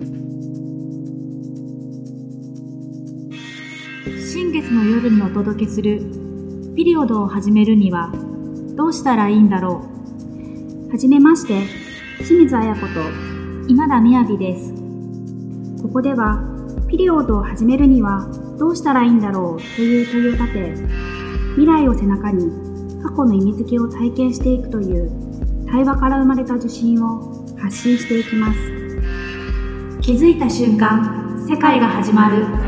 新月の夜にお届けするピリオドを始めるにはどうしたらいいんだろう。はじめまして清水彩子と今田みやびです。ここではピリオドを始めるにはどうしたらいいんだろうという問いを立て未来を背中に過去の意味付けを体験していくという対話から生まれた受信を発信していきます。気づいた瞬間世界が始まる。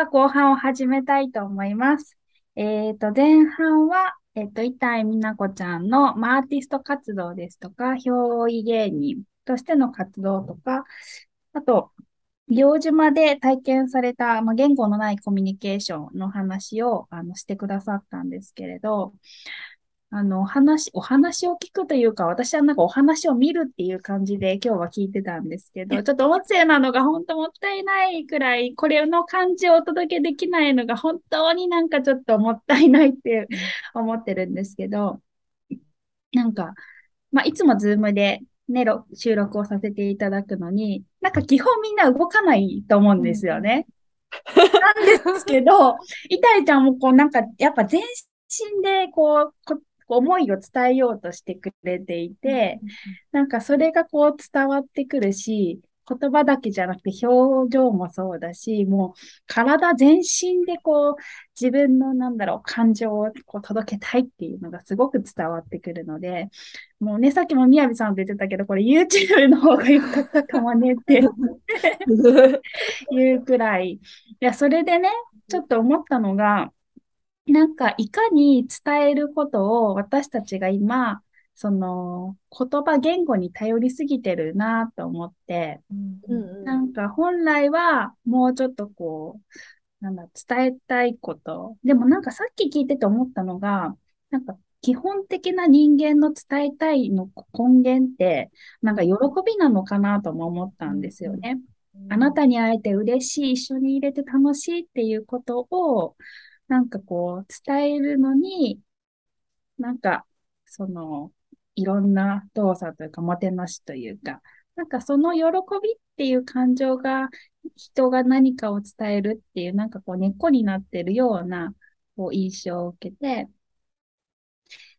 は後半を始めたいと思います。えっ、ー、と、前半は、えっ、ー、と、板井美奈子ちゃんの、まあ、アーティスト活動ですとか、表意芸人としての活動とか、あと、行島で体験された、まあ、言語のないコミュニケーションの話をあのしてくださったんですけれど、あの、話、お話を聞くというか、私はなんかお話を見るっていう感じで今日は聞いてたんですけど、ちょっと音声なのが本当もったいないくらい、これの感じをお届けできないのが本当になんかちょっともったいないって思ってるんですけど、なんか、まあ、いつもズームでね、収録をさせていただくのに、なんか基本みんな動かないと思うんですよね。なんですけど、イタリちゃんもこうなんかやっぱ全身でこう、思いを伝えようとしてくれていて、なんかそれがこう伝わってくるし、言葉だけじゃなくて表情もそうだし、もう体全身でこう自分のなんだろう感情をこう届けたいっていうのがすごく伝わってくるので、もうね、さっきもみやびさんと言ってたけど、これ YouTube の方が良かったかもねって いうくらい。いや、それでね、ちょっと思ったのが、なんか、いかに伝えることを私たちが今、その言葉、言語に頼りすぎてるなと思って、うん、なんか本来はもうちょっとこう、なんだ、伝えたいこと。でもなんかさっき聞いてて思ったのが、なんか基本的な人間の伝えたいの根源って、なんか喜びなのかなとも思ったんですよね。あなたに会えて嬉しい、一緒に入れて楽しいっていうことを、なんかこう、伝えるのに、なんか、その、いろんな動作というか、もてなしというか、なんかその喜びっていう感情が、人が何かを伝えるっていう、なんかこう根っこになってるような、こう印象を受けて、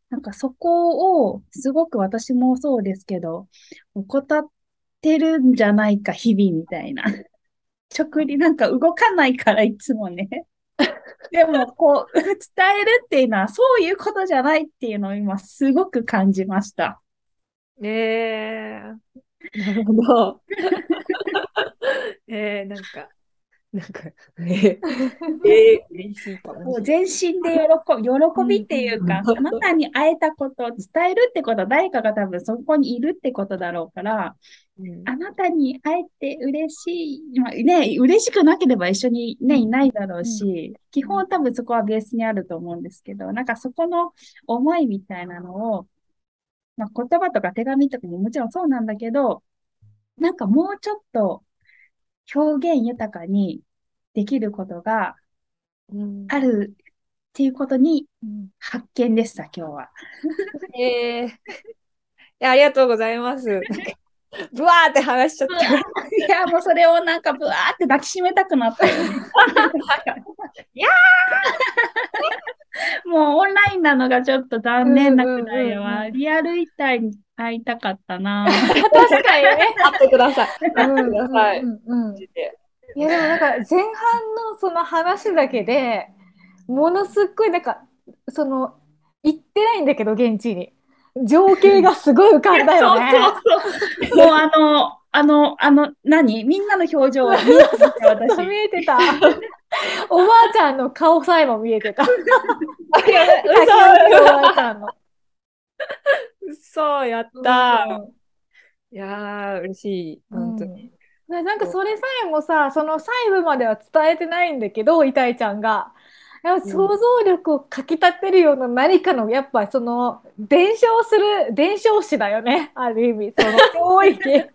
なんかそこを、すごく私もそうですけど、怠ってるんじゃないか、日々みたいな。直になんか動かないからいつもね。でも、こう、伝えるっていうのは、そういうことじゃないっていうのを今、すごく感じました。ええー、なるほど。えー、なんか、なんか、えー、えー、嬉しいかも。全身で喜び、喜びっていうか、あなたに会えたことを伝えるってことは、誰かが多分そこにいるってことだろうから、うん、あなたに会えて嬉しい、まあ、ね、嬉しくなければ一緒にね、いないだろうし、うん、基本多分そこはベースにあると思うんですけど、なんかそこの思いみたいなのを、まあ、言葉とか手紙とかももちろんそうなんだけど、なんかもうちょっと表現豊かにできることがあるっていうことに発見でした、今日は。えー、いやありがとうございます。ブワーって話しちゃった。いや、もうそれをなんかブワーって抱きしめたくなったよね。いやー もうオンラインなのがちょっと残念なくらいは、リアル一体に会いたかったな。確かにね。会ってください。会ってください。いやでもなんか前半のその話だけでものすっごいなんかその行ってないんだけど現地に情景がすごい浮かんだよね。そうそうそう。もうあの、あの、あの、何？みんなの表情見えてた、私。見えてた。おばあちゃんの顔さえも見えてた。おばあちゃんの。そう、やったいやー、嬉しい。本当に。なんかそれさえもさ、その細部までは伝えてないんだけど、イタイちゃんが。想像力をかきたてるような何かの、やっぱその、伝承する、伝承師だよね。ある意味、その教育。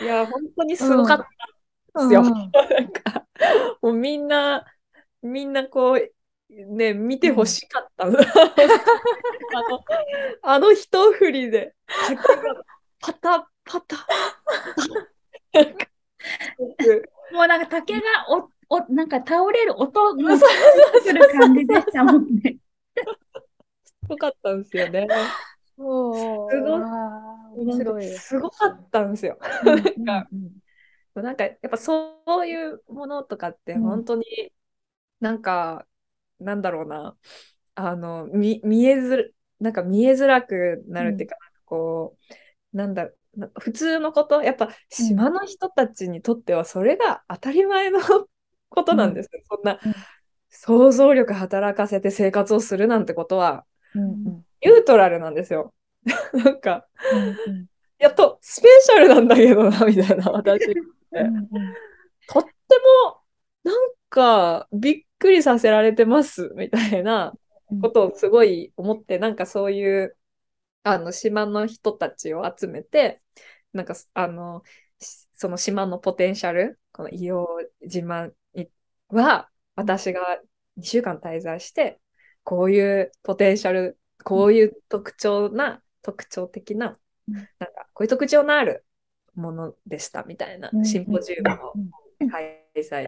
いや、本当にすごかったんですよ。うん、なんか、もうみんな、みんなこう、ね、見てほしかった。うん、あの、あの一振りで、パタパタ。もうなんか竹がお、お、なんか倒れる音がする感じでしたもんね。すごかったんですよね。すごすごかったんですよ。なんか、なんかやっぱそういうものとかって本当になんか、うん、なんだろうな、あの、見見えずなんか見えづらくなるっていうか、うん、こう、なんだ普通のこと、やっぱ島の人たちにとってはそれが当たり前のことなんです、うん、そんな想像力働かせて生活をするなんてことは、うんうん、ニュートラルなんですよ。なんか、うんうん、やっとスペシャルなんだけどな、みたいな、私。うんうん、とっても、なんか、びっくりさせられてます、みたいなことをすごい思って、なんかそういう、あの、島の人たちを集めて、なんか、あの、その島のポテンシャル、この硫黄島には、私が2週間滞在して、こういうポテンシャル、こういう特徴な、特徴的な、なんか、こういう特徴のあるものでしたみたいなシンポジウムを開催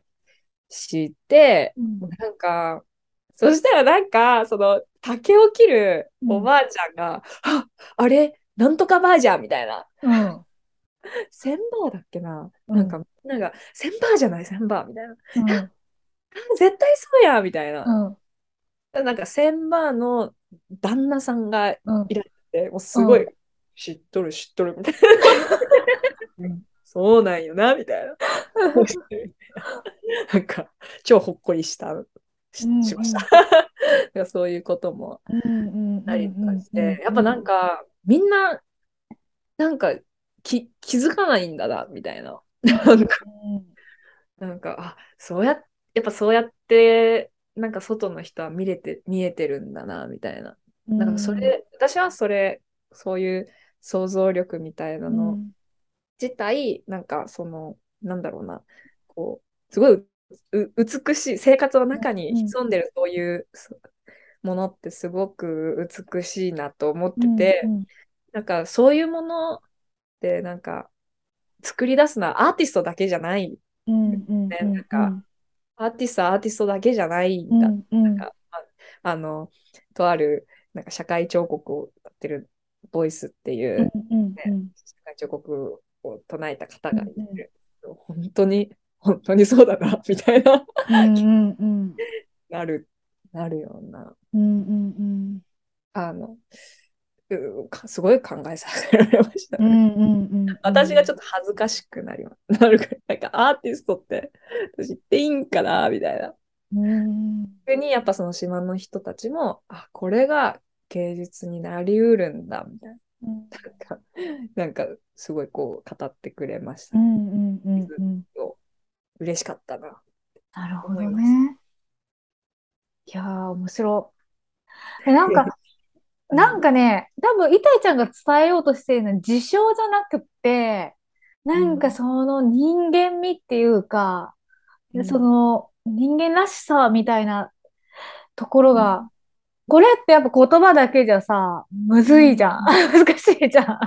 して、なんか、そしたらなんか、その、竹を切るおばあちゃんが、うん、あ、あれ、なんとかばあじゃんみたいな。うん。千バーだっけな、うん、なんか、みんなが、千バーじゃない？千バーみたいな。うん、絶対そうやみたいな。うん、なんか、千バーの旦那さんがいらっしゃって、もうすごい、知っとる知っとるみたいな。そうなんよな、みたいな。なんか、超ほっこりしたし,、ました。そういうこともありまして、やっぱなんか、みんな、なんか気気づかないんだな、みたいな。なんか、なんか、あ、そうや、やっぱそうやって、なんか外の人は見れて、見えてるんだな、みたいな。なんかそれ、私はそれ、そういう想像力みたいなの自体、なんかその、なんだろうな、こう、すごい美しい、生活の中に潜んでるそういうものってすごく美しいなと思ってて、うんうん、なんかそういうものってなんか作り出すのはアーティストだけじゃない、うんうんね、なんかアーティストはアーティストだけじゃないんだ。うんうん、なんかあの、とあるなんか社会彫刻をやってるボイスっていう、ね、うんうんうん、社会彫刻を唱えた方がいる。うんうん、本当に本当にそうだな、みたいなうんうんうん、なる、なるような、うんうんうん、あの、すごい考えさせられましたね。うんうんうん、私がちょっと恥ずかしくなります。なるかなんかアーティストって私言っていいんかなみたいな。うん、逆にやっぱその島の人たちも、あ、これが芸術になりうるんだ、みたいな。うん、なんか、なんかすごいこう語ってくれました、ね。うんうんうんうん、嬉しかったな。なるほどね。いやー、面白い。なんか、なんかね、多分、イタイちゃんが伝えようとしてるのは自称じゃなくて、なんかその人間味っていうか、うん、その人間らしさみたいなところが、うん、これってやっぱ言葉だけじゃさ、むずいじゃん。難しいじゃん。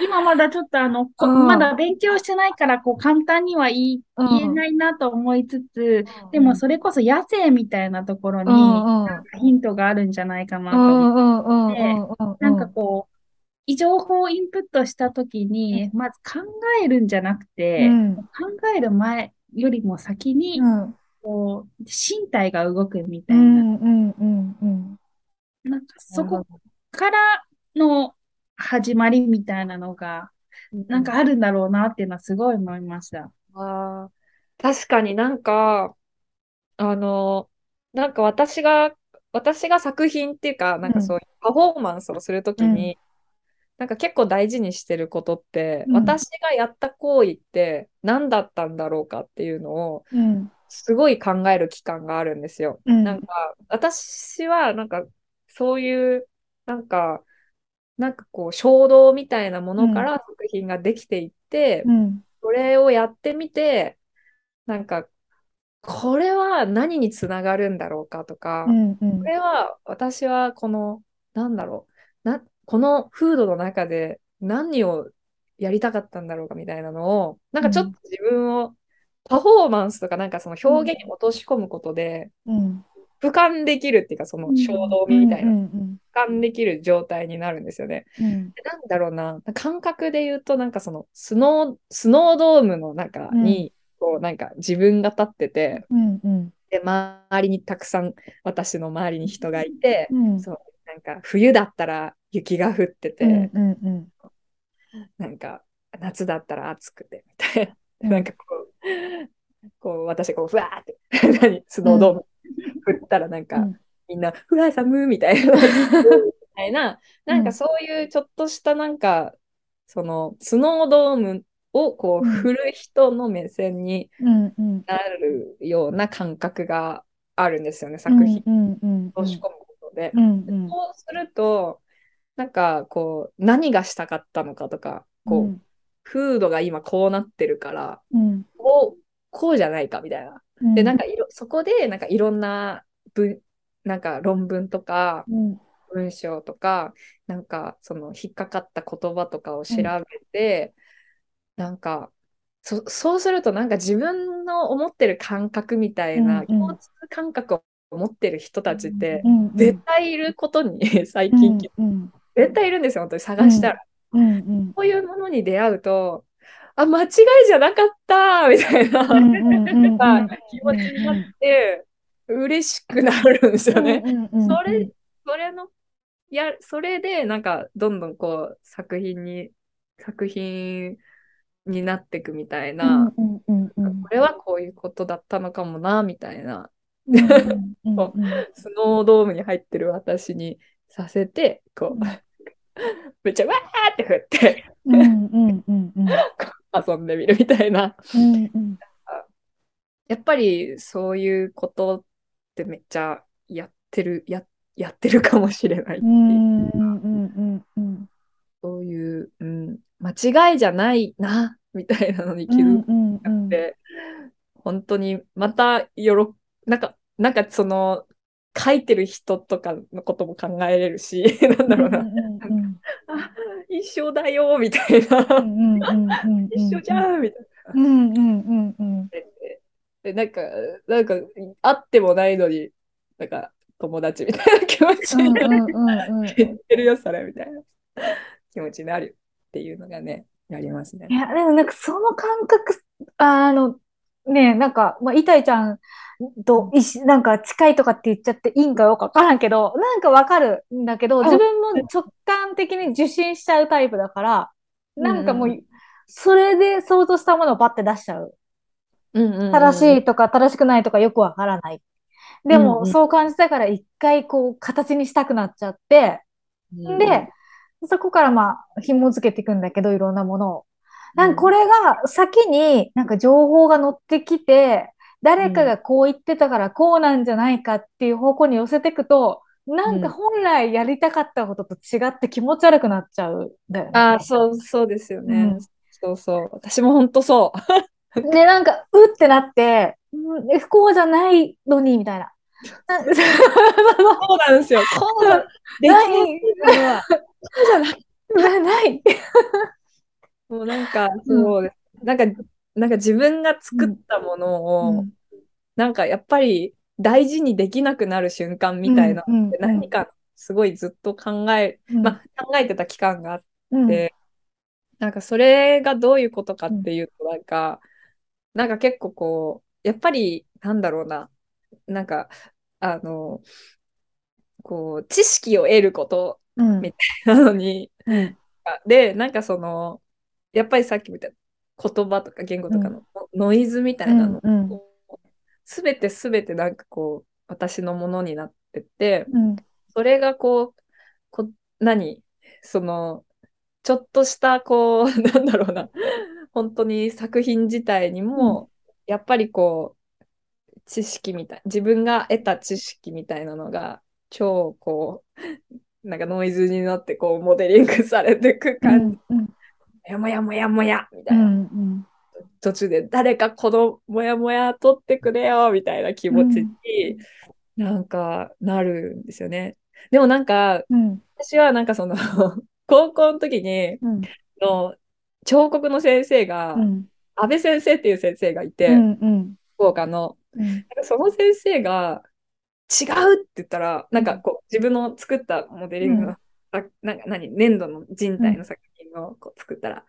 今まだちょっとあの、うん、まだ勉強してないから、こう簡単には言い、言えないなと思いつつ、うん、でもそれこそ野生みたいなところに、ヒントがあるんじゃないかなと思って、なんかこう、異情報をインプットしたときに、まず考えるんじゃなくて、考える前よりも先に、こう、身体が動くみたいな。なんかそこからの始まりみたいなのが、なんかあるんだろうなっていうのはすごい思いました。あ確かになんか、あの、なんか私が、私が作品っていうか、なんかそういうパフォーマンスをするときに、なんか結構大事にしてることって、うん。私がやった行為って何だったんだろうかっていうのをうんすごい考える期間があるんですよ。うん。なんか私はなんかそういうなんかなんかこう衝動みたいなものから作品ができていって、うん。それをやってみてなんかこれは何につながるんだろうかとか、うんうん。これは私はこのなんだろうなこの風土の中で何をやりたかったんだろうかみたいなのをなんかちょっと自分をパフォーマンスとかなんかその表現に落とし込むことでうん。俯瞰できるっていうかその衝動みたいな俯瞰できる状態になるんですよね。うん。でなんだろうな感覚で言うとなんかそのスノースノードームの中にこうなんか自分が立っててうんうん。で周りにたくさん私の周りに人がいてうん。そうなんか冬だったら雪が降ってて、うんうんうん。なんか夏だったら暑くてみたいな、うん。なんかこうこう私こうふわーって 何スノードーム振ったらなんか、うん。みんなふわー寒ーみたいな。みたいな。なんかそういうちょっとしたなんかそのスノードームをこううん。振る人の目線になるような感覚があるんですよね、作品。うんうんに押し込むことで。そうすると、なんかこう、何がしたかったのかとか、こう、うん。風土が今こうなってるから、うんこう、こうじゃないかみたいな。うん。で、なんかいろ、そこで、なんかいろんな文、なんか論文とか、うん。文章とか、なんかその引っかかった言葉とかを調べて、なんか、そ、そうするとなんか自分の思ってる感覚みたいな、うんうん。共通感覚を持ってる人たちって、うん絶対いることに 最近気づうん絶対いるんですよ、本当に。探したら。うんうん。こういうものに出会うと、あ、間違いじゃなかったみたいな、気持ちになって、嬉しくなるんですよね。それ、それの、や、それで、なんか、どんどんこう、作品に、作品になっていくみたいな、これはこういうことだったのかもな、みたいな、スノードームに入ってる私にさせて、こう、めっちゃわーって振って、遊んでみるみたいな。うんうん。やっぱりそういうことってめっちゃやってる、や、やってるかもしれないっていうそういう、うん、間違いじゃないな、みたいなのに気づうんうんいて、本当にまたよろ、なんか、なんかその、書いてる人とかのことも考えれるし、なんだろうな、あ、一緒だよ、みたいな、一緒じゃん、みたいな。うんうんうん。うんで、なんか、なんか、会ってもないのに、なんか、友達みたいな気持ちになってるよ、それ、みたいな気持ちになるっていうのがね、やりますね。い。や、でもなんかその感覚、あの、ねなんか、まあ、イタイちゃんとなんか近いとかって言っちゃっていいんかよくわからんけど、なんかわかるんだけど、自分も直感的に受信しちゃうタイプだから、なんかもうう、それで想像したものをパッて出しちゃう。うんうんうん正しいとか正しくないとかよくわからない。でも、うんうん。そう感じたから一回こう形にしたくなっちゃって、うん。で、そこからまあ紐付けていくんだけど、いろんなものを。なんかこれが先になんか情報が乗ってきて、誰かがこう言ってたからこうなんじゃないかっていう方向に寄せていくと、なんか本来やりたかったことと違って気持ち悪くなっちゃうんだよね。ああ、そう、そうですよね。うんそうそう。私も本当そう。で、なんか、うってなって、うんえ不幸じゃないのに、みたいな。なそうなんですよ。こうな いるのは、そうじゃない。なない。もうなんか、そうです。なんか、なんか自分が作ったものを、うん。なんかやっぱり大事にできなくなる瞬間みたいなうん何かすごいずっと考え、うん。まあ考えてた期間があって、なんかそれがどういうことかっていうと、なんか、なんか結構こう、やっぱり、なんだろうな、なんか、あの、こう、知識を得ることうん。みなのに、うん。で、なんかその、やっぱりさっきみたいな言葉とか言語とかのノイズみたいなのうんうん。を、すべてすべてなんかこう、私のものになって、ってそれがこう、こ何？その、ちょっとしたこう、なんだろうな、本当に作品自体にも、やっぱりこう、知識みたい、自分が得た知識みたいなのが、超こう、なんかノイズになってこう、モデリングされていく感じ。うんやもやもやもや。みたういな。ん途中で誰かこのモヤモヤ取ってくれよ。みたいな気持ちになんかなるんですよね。でもなんかうん。私はなんかその 高校の時にうん。の彫刻の先生が、うん。安倍先生っていう先生がいて、うんうん。福岡の。うん。なんかその先生が違うって言ったらなんかこう自分の作ったモデリングの、うん。あなんか何粘土の人体の作品をこう作ったら、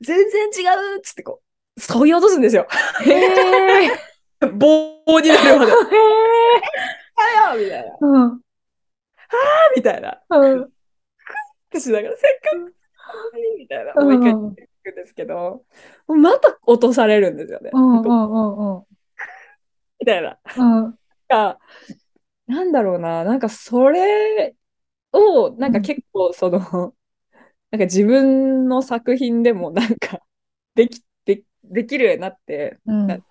全然違うっつってこうそぎ落とすんですよ。へえ棒になるまで。へえあよみたいな。うんみたいな。うん私だからせっかくみたいな。うんもう一回言っていくんですけど、また落とされるんですよね。うんうんうんみたいな。うんがなんだろうな、なんかそれを、なんか結構その、なんか自分の作品でもなんか でき、でできるようになって、うん。なんか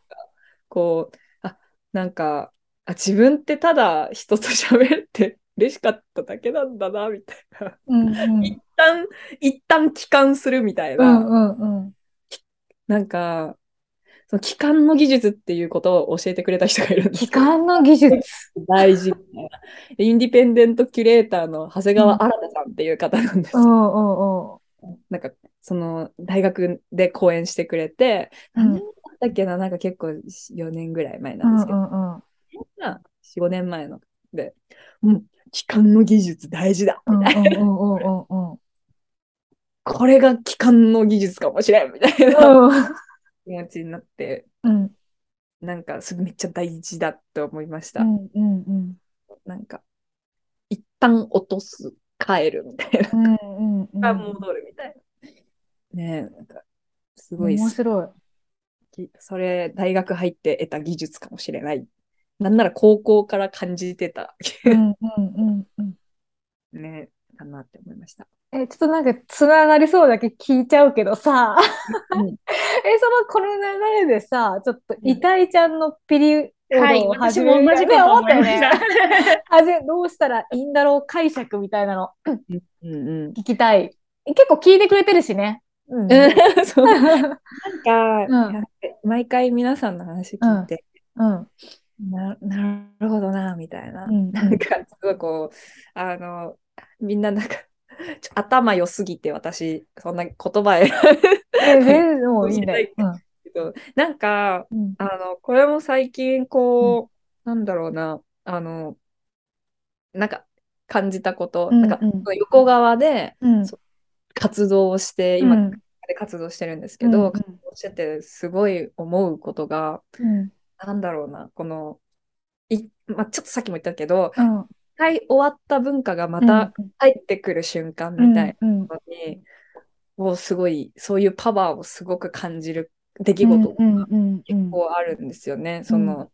こう、あ、なんか、あ、自分ってただ人と喋って嬉しかっただけなんだな、みたいな。うんうん。一旦、一旦帰還するみたいうな、んうんうん。なんか、その帰還の技術っていうことを教えてくれた人がいるんです期間の技術。大事。みたいな。でインディペンデントキュレーターの長谷川新さんっていう方なんです。よ。うんうんうん。なんか、その、大学で講演してくれて、うん。何年だったっけな、なんか結構4年ぐらい前うなんですけど、んうんうん。まあ4、5年前ので、うん、帰還の技術大事だ、うんみたいな。これが帰還の技術かもしれん、みたいな。うん気持ちになって、うんなんか、それめっちゃ大事だと思いました。うんうんうんなんか、一旦落とす、帰るみたいな。うんうんうん一旦戻るみたいな。ねえ、なんか、すごい面白い。きそれ、大学入って得た技術かもしれない。なんなら高校から感じてた、うんうんうんうん ね、かなって思いました。え、ちょっとなんかつながりそうだけ聞いちゃうけどさ、うん え、そのこの流れでさ、ちょっと遺体ちゃんのピリオはい、ドを私始めるも同じこと思ったよね。どうしたらいいんだろう解釈みたいなのうんうん。聞きたい。結構聞いてくれてるしね。うん。うん そうなんか、うん毎回皆さんの話聞いて、うん。ななるほどな、みたいな。うんなんか、すごいこう、あの、みんななんか、頭良すぎて私、そんな言葉選え、全然もういい ん。なんか、うん。あの、これも最近、こう、なんだろうな、あの、なんか、感じたこと、うんなんかうん、横側で活動をして、今、うん。で活動してるんですけど、うん。活動してて、すごい思うことが、うん。なんだろうな、この、い、まあ、ちょっとさっきも言ったけど、うん。一回終わった文化がまた入ってくる瞬間みたいうん。なのに、をすごい、そういうパワーをすごく感じる出来事うんうんうん結構あるんですよね。その、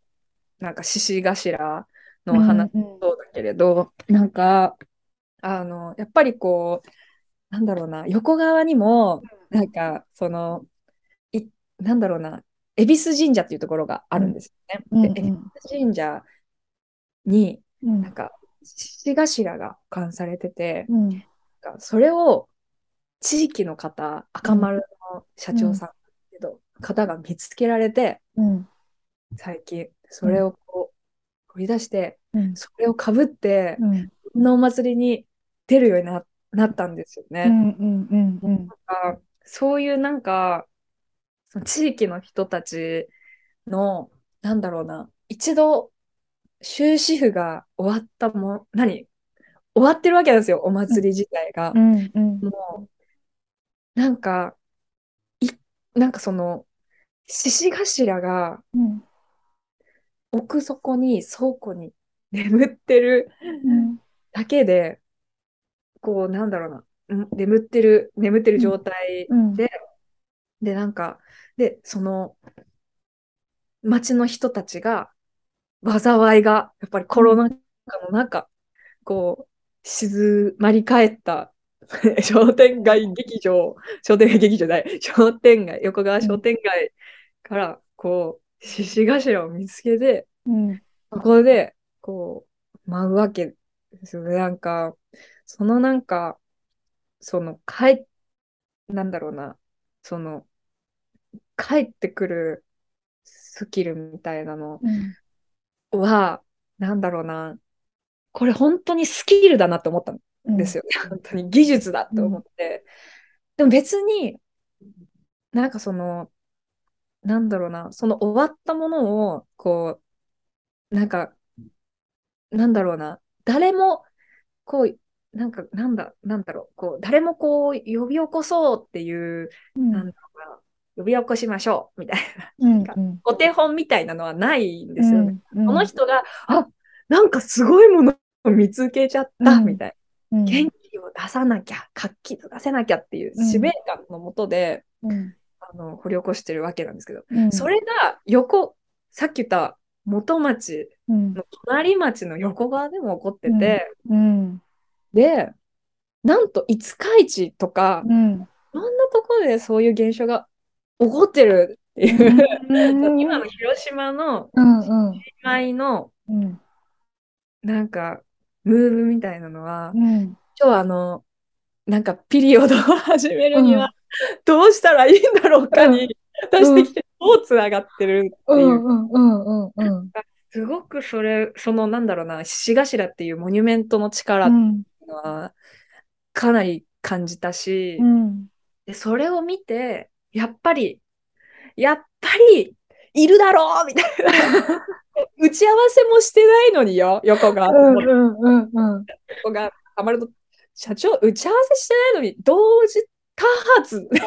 なんか獅子頭の話うんもそうだけれど、なんか、あの、やっぱりこう、なんだろうな、横側にも、なんか、その、い、なんだろうな、恵比寿神社っていうところがあるんですよね。うん。で、恵比寿神社に、うん。なんか、獅子頭が保管されてて、うん。それを地域の方、赤丸の社長さんだけど、方が見つけられて、うん。最近、それをこう、掘り出して、うん。それをかぶって、うん。こんなお祭りに出るようにな、なったんですよね。そういうなんか、その地域の人たちの、なんだろうな、一度、終止符が終わったも、何？終わってるわけなんですよ、お祭り自体が。うんうん。もう、なんか、い、なんかその、獅子頭がうん。奥底に倉庫に眠ってるうんだけで、こう、なんだろうな、ん眠ってる、眠ってる状態うん。で、で、なんか、で、その、町の人たちが、災いが、やっぱりコロナなんか、こう、静まり返った 商店街劇場、商店街劇場じゃない、商店街、横川商店街から、こう、獅子頭を見つけて、うん、そこで、こう、舞うわけですよね。なんか、そのなんか、その、帰、なんだろうな、その、帰ってくるスキルみたいなのは、うん、なんだろうな、これ本当にスキルだなって思ったんですよ。うん、本当に技術だって思って。でも別に、なんかその、なんだろうな、その終わったものを、こう、なんか、なんだろうな、誰も、こう、なんか、なんだ、なんだろう、こう、誰もこう、呼び起こそうっていう、うん、なん呼び起こしましょう。みたいな、うんうん、お手本みたいなのはないんですよね。うんうん、この人が、あなんかすごいものを見つけちゃった、みたいな、うん、元気を出さなきゃ、活気を出せなきゃっていう使命感のもとで、あの掘り起こしてるわけなんですけど、それが横、さっき言った元町の隣町の横側でも起こってて、で、なんと五日市とか、うん、いろんなところでそういう現象が起こってるっていう、うん、今の広島の姉妹の、うん、なんかムーブみたいなのは、うん、今日はあのなんかピリオドを始めるには、どうしたらいいんだろうかに出してきて、どうつながってるっていう。すごくそれ、そのなんだろうな、獅子頭っていうモニュメントの力っていうのは、かなり感じたし、うん、でそれを見て、やっぱり、やっぱり、いるだろうみたいな。打ち合わせもしてないのによ、横が。うんうんうんうん、横がハマると、社長、打ち合わせしてないのに、同時多発で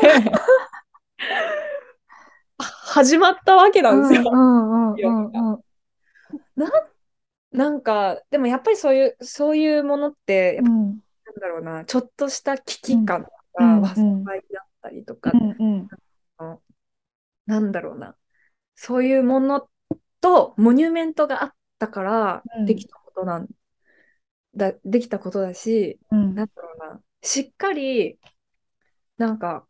始まったわけなんですよ。ななんか、でもやっぱりそういう、そういうものって、うん、なんだろうな、ちょっとした危機感とか、忘れだったりとか、うんなんだろうな、そういうものとモニュメントがあったからできたことなんだ、できたことだし、うん、なんだろうな、しっかり、なんか、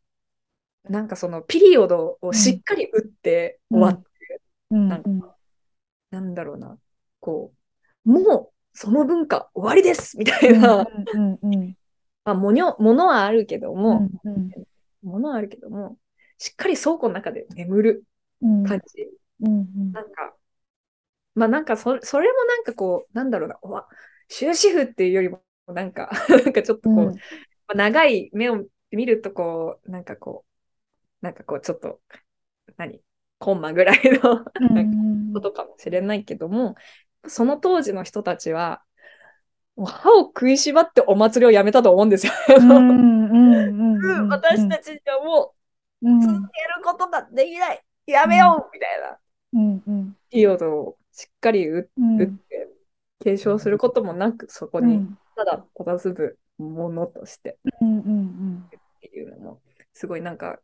なんかそのピリオドをしっかり打って終わってる。うん、なんか、なんだろうな、こう、もうその文化終わりですみたいな、まあ、ものものはあるけども、うんうん、ものはあるけども、しっかり倉庫の中で眠る感じ。うんうん、なんか、まあなんかそ、それもなんかこう、なんだろうな、わ終止符っていうよりも、なんか なんかちょっとこう、うん、まあ、長い目を見るとこう、なんかこう、なんかこう、ちょっと、何コンマぐらいのことかもしれないけども、その当時の人たちは、歯を食いしばってお祭りをやめたと思うんですよ。私たちにはもう続けることができない、やめようみたいな。うんうん、ピリオドをしっかり打って、継承することもなく、そこにただ佇むものとして、っていうのも、すごいなんか、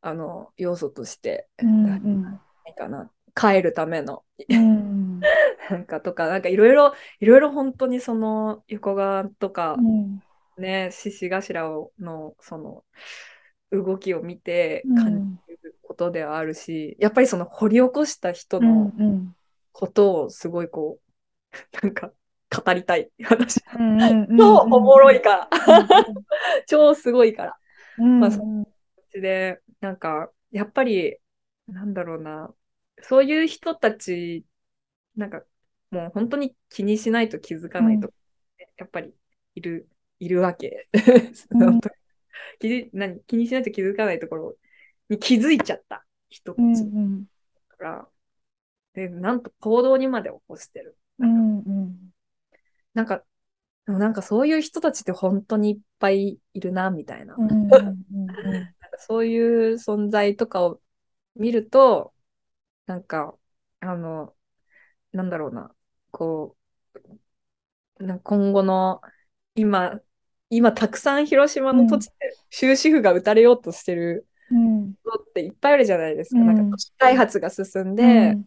あの、要素として、ないかな。帰るための、うん、なんかとか、なんかいろいろ、いろいろ本当にその横側とか、うん、ね、獅子頭をのその動きを見て感じることではあるし、うん、やっぱりその掘り起こした人のことをすごいこう、なんか語りたい。話。超おもろいから。超すごいから。まあ、そで、なんか、やっぱり、なんだろうな、そういう人たち、なんか、もう本当に気にしないと気づかないと、うん、やっぱりいる、いるわけ。うん、気何？気にしないと気づかないところに気づいちゃった人たち。から、で、なんと行動にまで起こしてる。なんか、うんうん、なんかでもなんかそういう人たちって本当にいっぱいいるな、みたいな。そういう存在とかを見ると、なんか、あの、なんだろうな、こう、な今後の、今、今たくさん広島の土地で終止符が打たれようとしてることっていっぱいあるじゃないですか。うん、なんか都市開発が進んで、うん、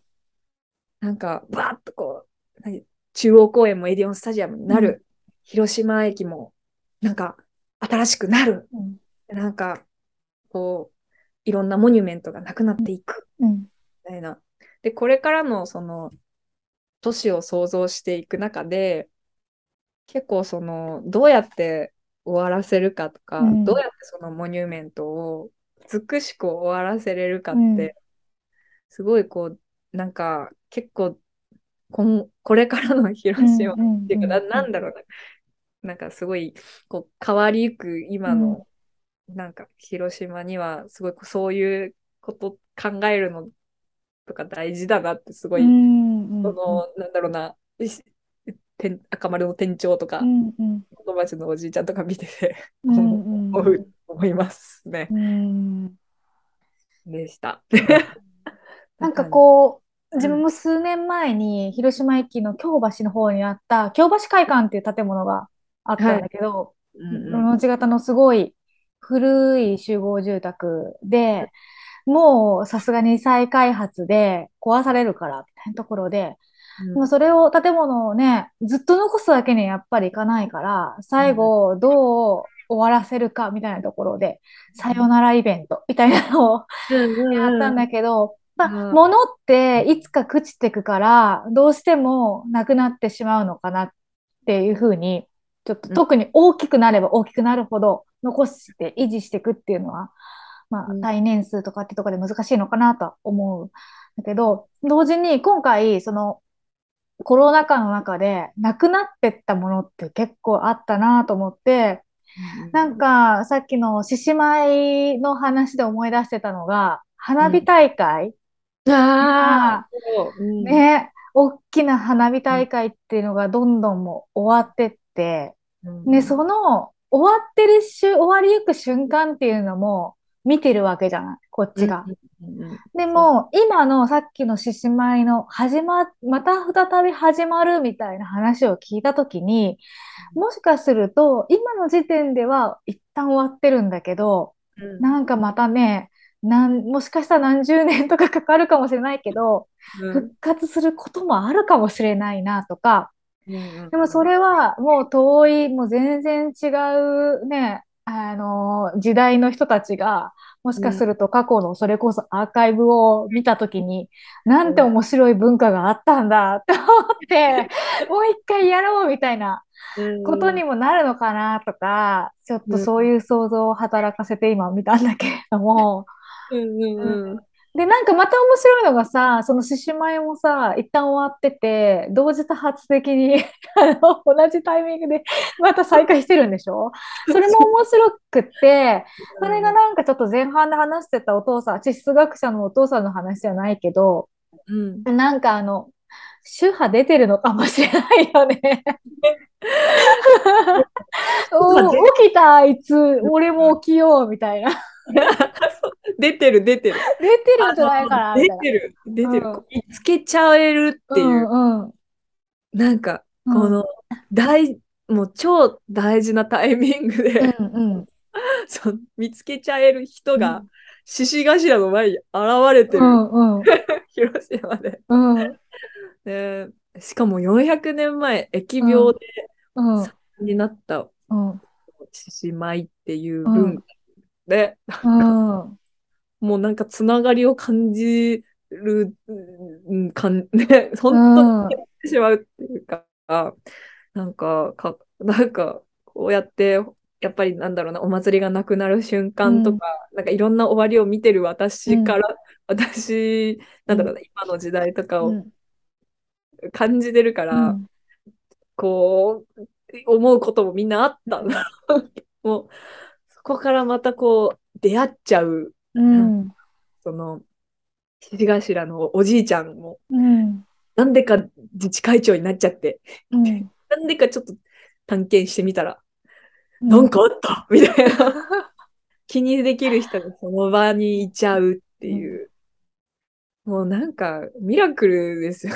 なんかバーッとこう、中央公園もエディオンスタジアムになる。うん、広島駅もなんか新しくなる。うん、なんかこういろんなモニュメントがなくなっていく。みたいな。で、これからのその都市を想像していく中で結構そのどうやって終わらせるかとか、うん、どうやってそのモニュメントを美しく終わらせれるかって、うん、すごいこうなんか結構こんこれからの広島っていうか、ななんだろうな。なんかすごいこう変わりゆく今の、なんか広島にはすごいそういうこと考えるのとか大事だなってすごい、そのなんだろうな赤丸の店長とか、うんうん、子供たちのおじいちゃんとか見てて、うんうん、思う思いますね。うん、でした。なんかこう自分も数年前に広島駅の京橋の方にあった京橋会館っていう建物があったんだけど、はい。の字型のすごい古い集合住宅で、もうさすがに再開発で壊されるからみたいなところで、うん、それを建物をね、ずっと残すわけにやっぱりいかないから、最後どう終わらせるかみたいなところで、さよならイベントみたいなのをやったんだけど、まあ、物っていつか朽ちてくから、どうしてもなくなってしまうのかなっていうふうに、ちょっと特に大きくなれば大きくなるほど残して維持していくっていうのは、まあ、対年数とかってとこで難しいのかなと思う。だけど、同時に今回、そのコロナ禍の中でなくなってったものって結構あったなと思って、うん、なんかさっきの獅子舞の話で思い出してたのが、花火大会、うん、あうん、ね、大きな花火大会っていうのがどんどんもう終わってって、ね、その終わってる終わりゆく瞬間っていうのも見てるわけじゃない、こっちが。でも、今のさっきの獅子舞の始ま、また再び始まるみたいな話を聞いたときに、もしかすると、今の時点では一旦終わってるんだけど、うん、なんかまたね、なんもしかしたら何十年とかかかるかもしれないけど、うん、復活することもあるかもしれないなとか、うん、でもそれはもう遠い、もう全然違うね、あの、時代の人たちが、もしかすると過去のそれこそアーカイブを見たときに、うん、なんて面白い文化があったんだって思って、もう一回やろうみたいなことにもなるのかなとか、ちょっとそういう想像を働かせて今見たんだけれども、うんうん。うん、で、なんかまた面白いのがさ、その獅子舞もさ、一旦終わってて、同時多発的に あの同じタイミングでまた再開してるんでしょ？それも面白くって、それがなんかちょっと前半で話してたお父さん、地質学者のお父さんの話じゃないけど、うん、なんかあの、宗派出てるのかもしれないよね。起きたあいつ、俺も起きようみたいな 出てる出てる。出てるんじゃないかな。出てる出てる。見つけちゃえるっていう。うんうん、なんか、この大、もう超大事なタイミングで、うんうん、そ見つけちゃえる人が、獅子頭の前に現れてる、うんうん、広島で、うん、で。しかも400年前、疫病で、うん、になった獅子舞っていう文化。で、うん、もうなんかつながりを感じる、うん、かん ね、本当にしまうっていうか、なんかか、なんかこうやって、やっぱりなんだろうな、お祭りがなくなる瞬間とか、うん、なんかいろんな終わりを見てる私から、うん、私、なんだろうな、今の時代とかを感じてるから、こう、思うこともみんなあったんだ。もう、そこからまたこう、出会っちゃう、うん、その、獅頭のおじいちゃんも、うん、なんでか自治会長になっちゃって、うん、なんでかちょっと探検してみたら、うん、なんかあったみたいな。気にできる人がその場にいちゃうっていう。もうなんかミラクルですよ。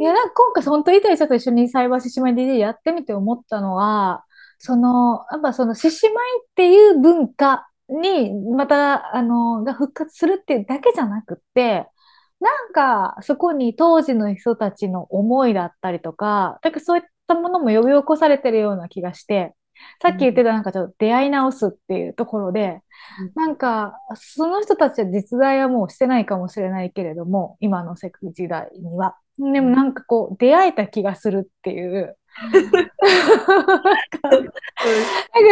いや、なんか今回本当、板井さんと一緒に菜箸姉妹でやってみて思ったのは、その、やっぱその獅子舞っていう文化に、また、あの、が復活するっていうだけじゃなくて、なんかそこに当時の人たちの思いだったりとか、だからそういったものも呼び起こされてるような気がして、さっき言ってたなんかちょっと出会い直すっていうところで、うん、なんかその人たちは実在はもうしてないかもしれないけれども、今の世界時代には。でもなんかこう出会えた気がするっていう。なんか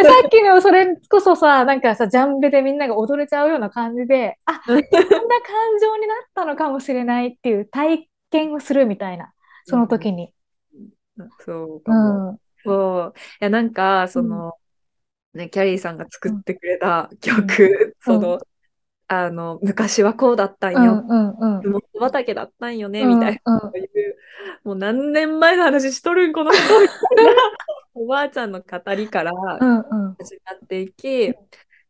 さっきのそれこそさ、なんかさ、ジャンベでみんなが踊れちゃうような感じで、あ、こんな感情になったのかもしれないっていう体験をするみたいな、その時に。うん、そうかも。うん、そう。いや、なんか、その、うん、ね、キャリーさんが作ってくれた曲、その、あの、昔はこうだったんよ。うんうん、畑だったんよね、みたいな、うんうん、もう何年前の話しとるん、この人。おばあちゃんの語りから始まっていき、うんうん、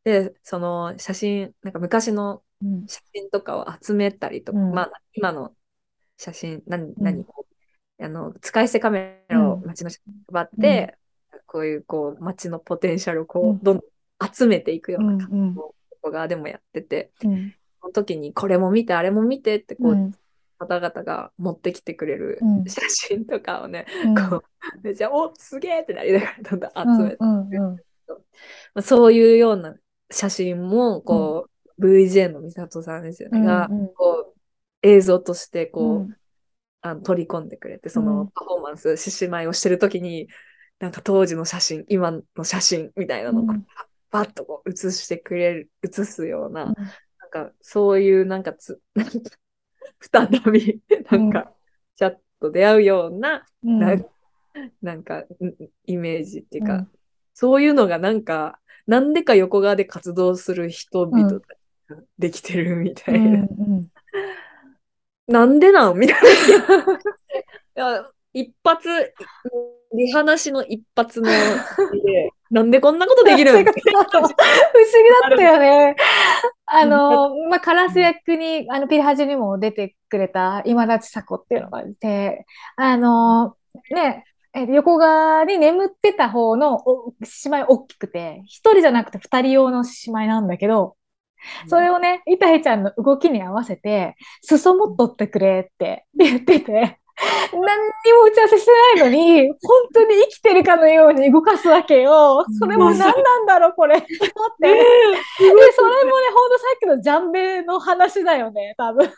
で、その写真、なんか昔の写真とかを集めたりとか、うん、まあ、今の写真、何、何、うん、あの、使い捨てカメラを街の人に配って、こういう、こう、街のポテンシャルをこう、どんどん集めていくような感じをこ側でもやってて、うん、その時にこれも見てあれも見てってこう、うん、方々が持ってきてくれる写真とかをね、うん、こうめちゃおすげえってなりながらどんどん集めて、まあ、そういうような写真もこう、VJ の美里さんですよね、がこう映像としてこう、あの取り込んでくれてそのパフォーマンス獅子舞をしてる時になんか当時の写真今の写真みたいなのをバッとこう映してくれる、映すような、うん、なんかそういうなんかつ、なんか再び、なんか、ちゃっと出会うような、うん、ななんか、イメージっていうか、うん、そういうのがなんか、なんでか横側で活動する人々ができてるみたいな。うんうん、なんでなんみたいな。いや一発、見放しの一発ので、なんでこんなことできるの 不思議だったよね。あの、まあ、カラス役に、あの、ピリハジにも出てくれた今立ち子っていうのがいて、あの、ね、横側に眠ってた方の獅子舞大きくて、一人じゃなくて二人用の獅子舞なんだけど、それをね、イタヘちゃんの動きに合わせて、裾もっとってくれって言ってて、何にも打ち合わせしてないのに、本当に生きてるかのように動かすわけよ。それも何なんだろう、これ。って。で、それもね、ほんとさっきのジャンベの話だよね、多分。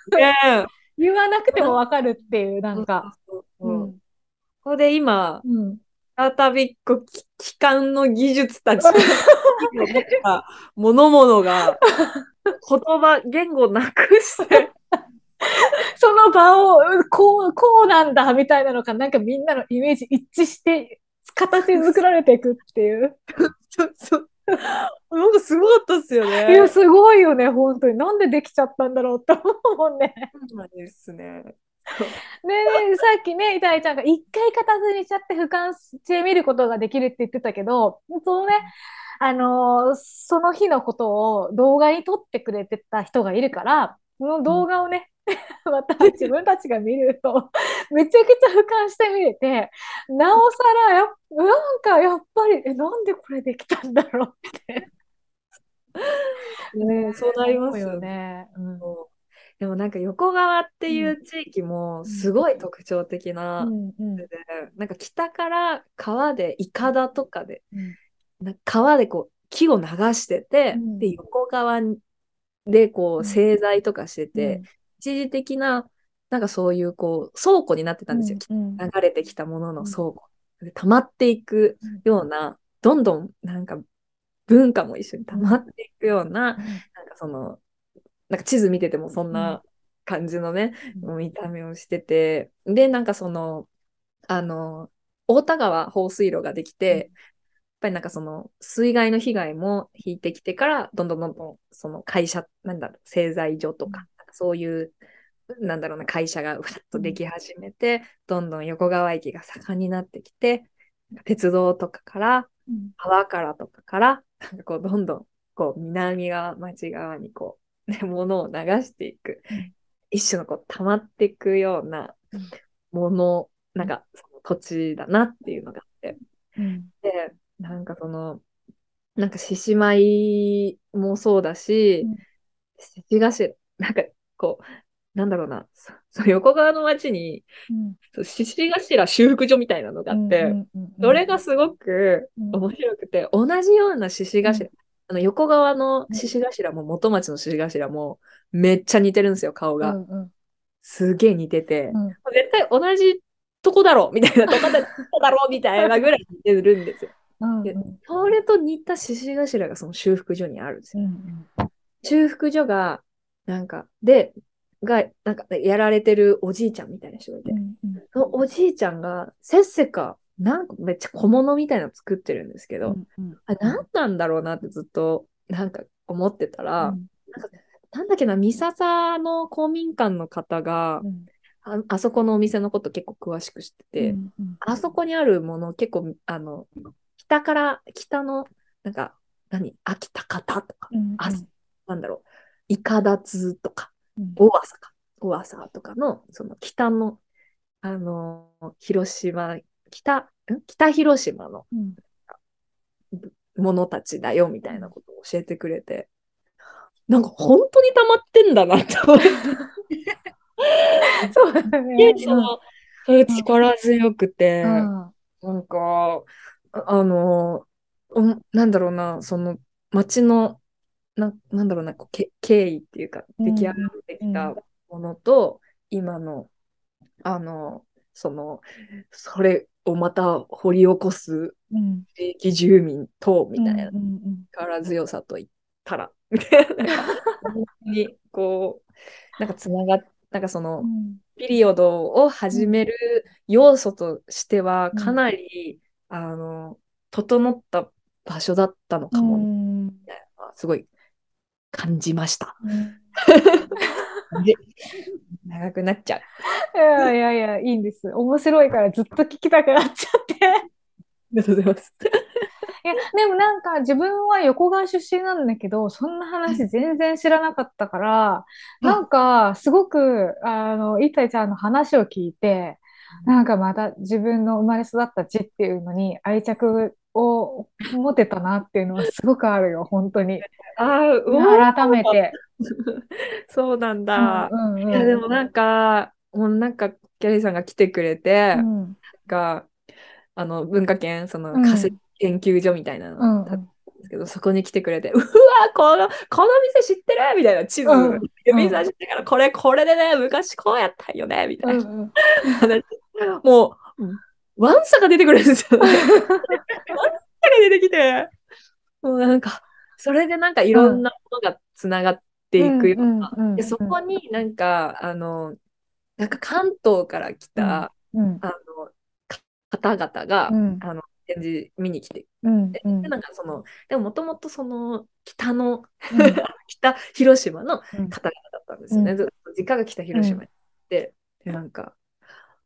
言わなくてもわかるっていう、なんか。うん。ここで今、うん、再びこう機関の技術たちものものが言葉、言語なくして その場をこう、こうなんだみたいなのか、なんかみんなのイメージ一致して、形作られていくっていう。そうそう。なんかすごかったっすよね。いや、すごいよね、本当に。なんでできちゃったんだろうって思うね。そうですね。で、さっきね、イタイちゃんが一回形にしちゃって俯瞰して見ることができるって言ってたけど、そのね、あのー、その日のことを動画に撮ってくれてた人がいるから、その動画をね、また自分たちが見ると めちゃくちゃ俯瞰して見れてなおさらやなんかやっぱりえなんでこれできたんだろう？って。ね、そうなりますよね。うん、でもなんか横川っていう地域もすごい特徴的な、うん。うん、なんか北から川でいかだとかで、うん、川でこう木を流してて、うん、で横川でこう製材とかしてて、一時的な、なんかそういうこう倉庫になってたんですよ。うんうん、流れてきたものの倉庫。で溜まっていくような、どんどんなんか文化も一緒に溜まっていくような、なんかその、なんか地図見ててもそんな感じのね、うん、見た目をしてて、で、なんかその、あの、太田川放水路ができて、やっぱりなんかその水害の被害も引いてきてから、どんどんどんどんその会社、なんだろう、製材所とか、そういう、なんだろうな、会社がふわっとでき始めて、どんどん横川駅が盛んになってきて、鉄道とかから、川からとかから、なんかこう、どんどん、こう、南側、町側にこう、ね、物を流していく、一種のこう、溜まっていくようなもの、なんか、その土地だなっていうのがあって。で、なんかその、なんか獅子舞もそうだし、獅子頭、なんかこう、なんだろうな、そ の横側の町に、うん、獅子頭修復所みたいなのがあって、それがすごく面白くて、同じような獅子頭、あの横側の獅子頭も元町の獅子頭もめっちゃ似てるんですよ、顔が。うんうん、すげえ似てて、うん、絶対同じとこだろみたいな、とこだろみたいなぐらい似てるんですよ。うんうん、でそれと似た獅子頭がその修復所にあるんですよ。うんうん、修復所が、なんか、で、が、なんか、やられてるおじいちゃんみたいな人がいて、うんうん、そのおじいちゃんが、せっせか、なんかめっちゃ小物みたいなの作ってるんですけど、うんうん、あ何なんだろうなってずっと、なんか思ってたら、うん、なんかなんだっけな、三笹の公民館の方が、うん。あ、あそこのお店のこと結構詳しく知ってて、うんうん、あそこにあるもの結構、あの、北から、北の、なんか、何秋田方とか、うんうん、あなんだろう、いかだつとか、大朝か、大朝とかの、その北の、あの、広島、北、ん？北広島の、ものたちだよ、みたいなことを教えてくれて、なんか本当に溜まってんだなって思って。そうだね。その、力強くて、うん、なんか、あの、なんだろうな、その、街の、ななんだろうな、け経緯っていうか、出来上がってきたものと、うん、今の、あの、その、それをまた掘り起こす地域住民と、みたいな、力強さといったら、みたいな、に、こう、なんかつながっなんかその、ピリオドを始める要素としては、かなり、うん、あの、整った場所だったのかも、みたいな、すごい感じました。長くなっちゃう。いやいやいや、いいんです。面白いからずっと聞きたくなっちゃって。ありがとうございます。いや、でもなんか自分は横川出身なんだけど、そんな話全然知らなかったから、なんかすごく、あの、いたちゃんの話を聞いて、なんかまた自分の生まれ育った地っていうのに愛着を持てたなっていうのはすごくあるよ、本当に。ああ、改めて。そうなんだ。うんうんうん、いや、でもなんか、もうなんか、キャリーさんが来てくれて、うん、が、あの、文化圏、その仮設研究所みたいなのだったんですけど、うん、そこに来てくれて、うわ、この、この店知ってるみたいな地図、うん、指差してから、これ、これでね、昔こうやったんよねみたいな、うん もう、ワンサが出てくるんですよね。ワンサが出てきて、もうなんか、それでなんかいろんなものがつながっていくような、でそこになんか、あの、なんか関東から来た、あの、方々が、あの展示見に来て、うんでなんかそのでももともとその北の、北広島の方々だったんですよね、ずっと実家が北広島にででなんか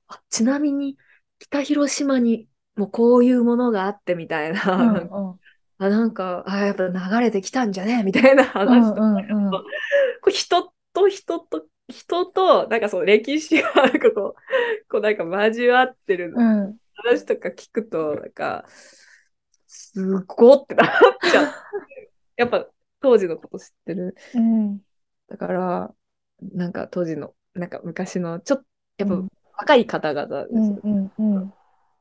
あちなみに北広島にもこういうものがあってみたいな、うんうん、あなんかあやっぱ流れてきたんじゃね？みたいな話とか、うんうんうん、こう人と人と人となんかその歴史がなんかこう こうなんか交わってる、うん。話とか聞くと、なんか、すごってなっちゃう。やっぱ当時のこと知ってる。うん、だから、なんか当時の、なんか昔の、ちょっと、やっぱ若い方々ですよ、うんうんうん。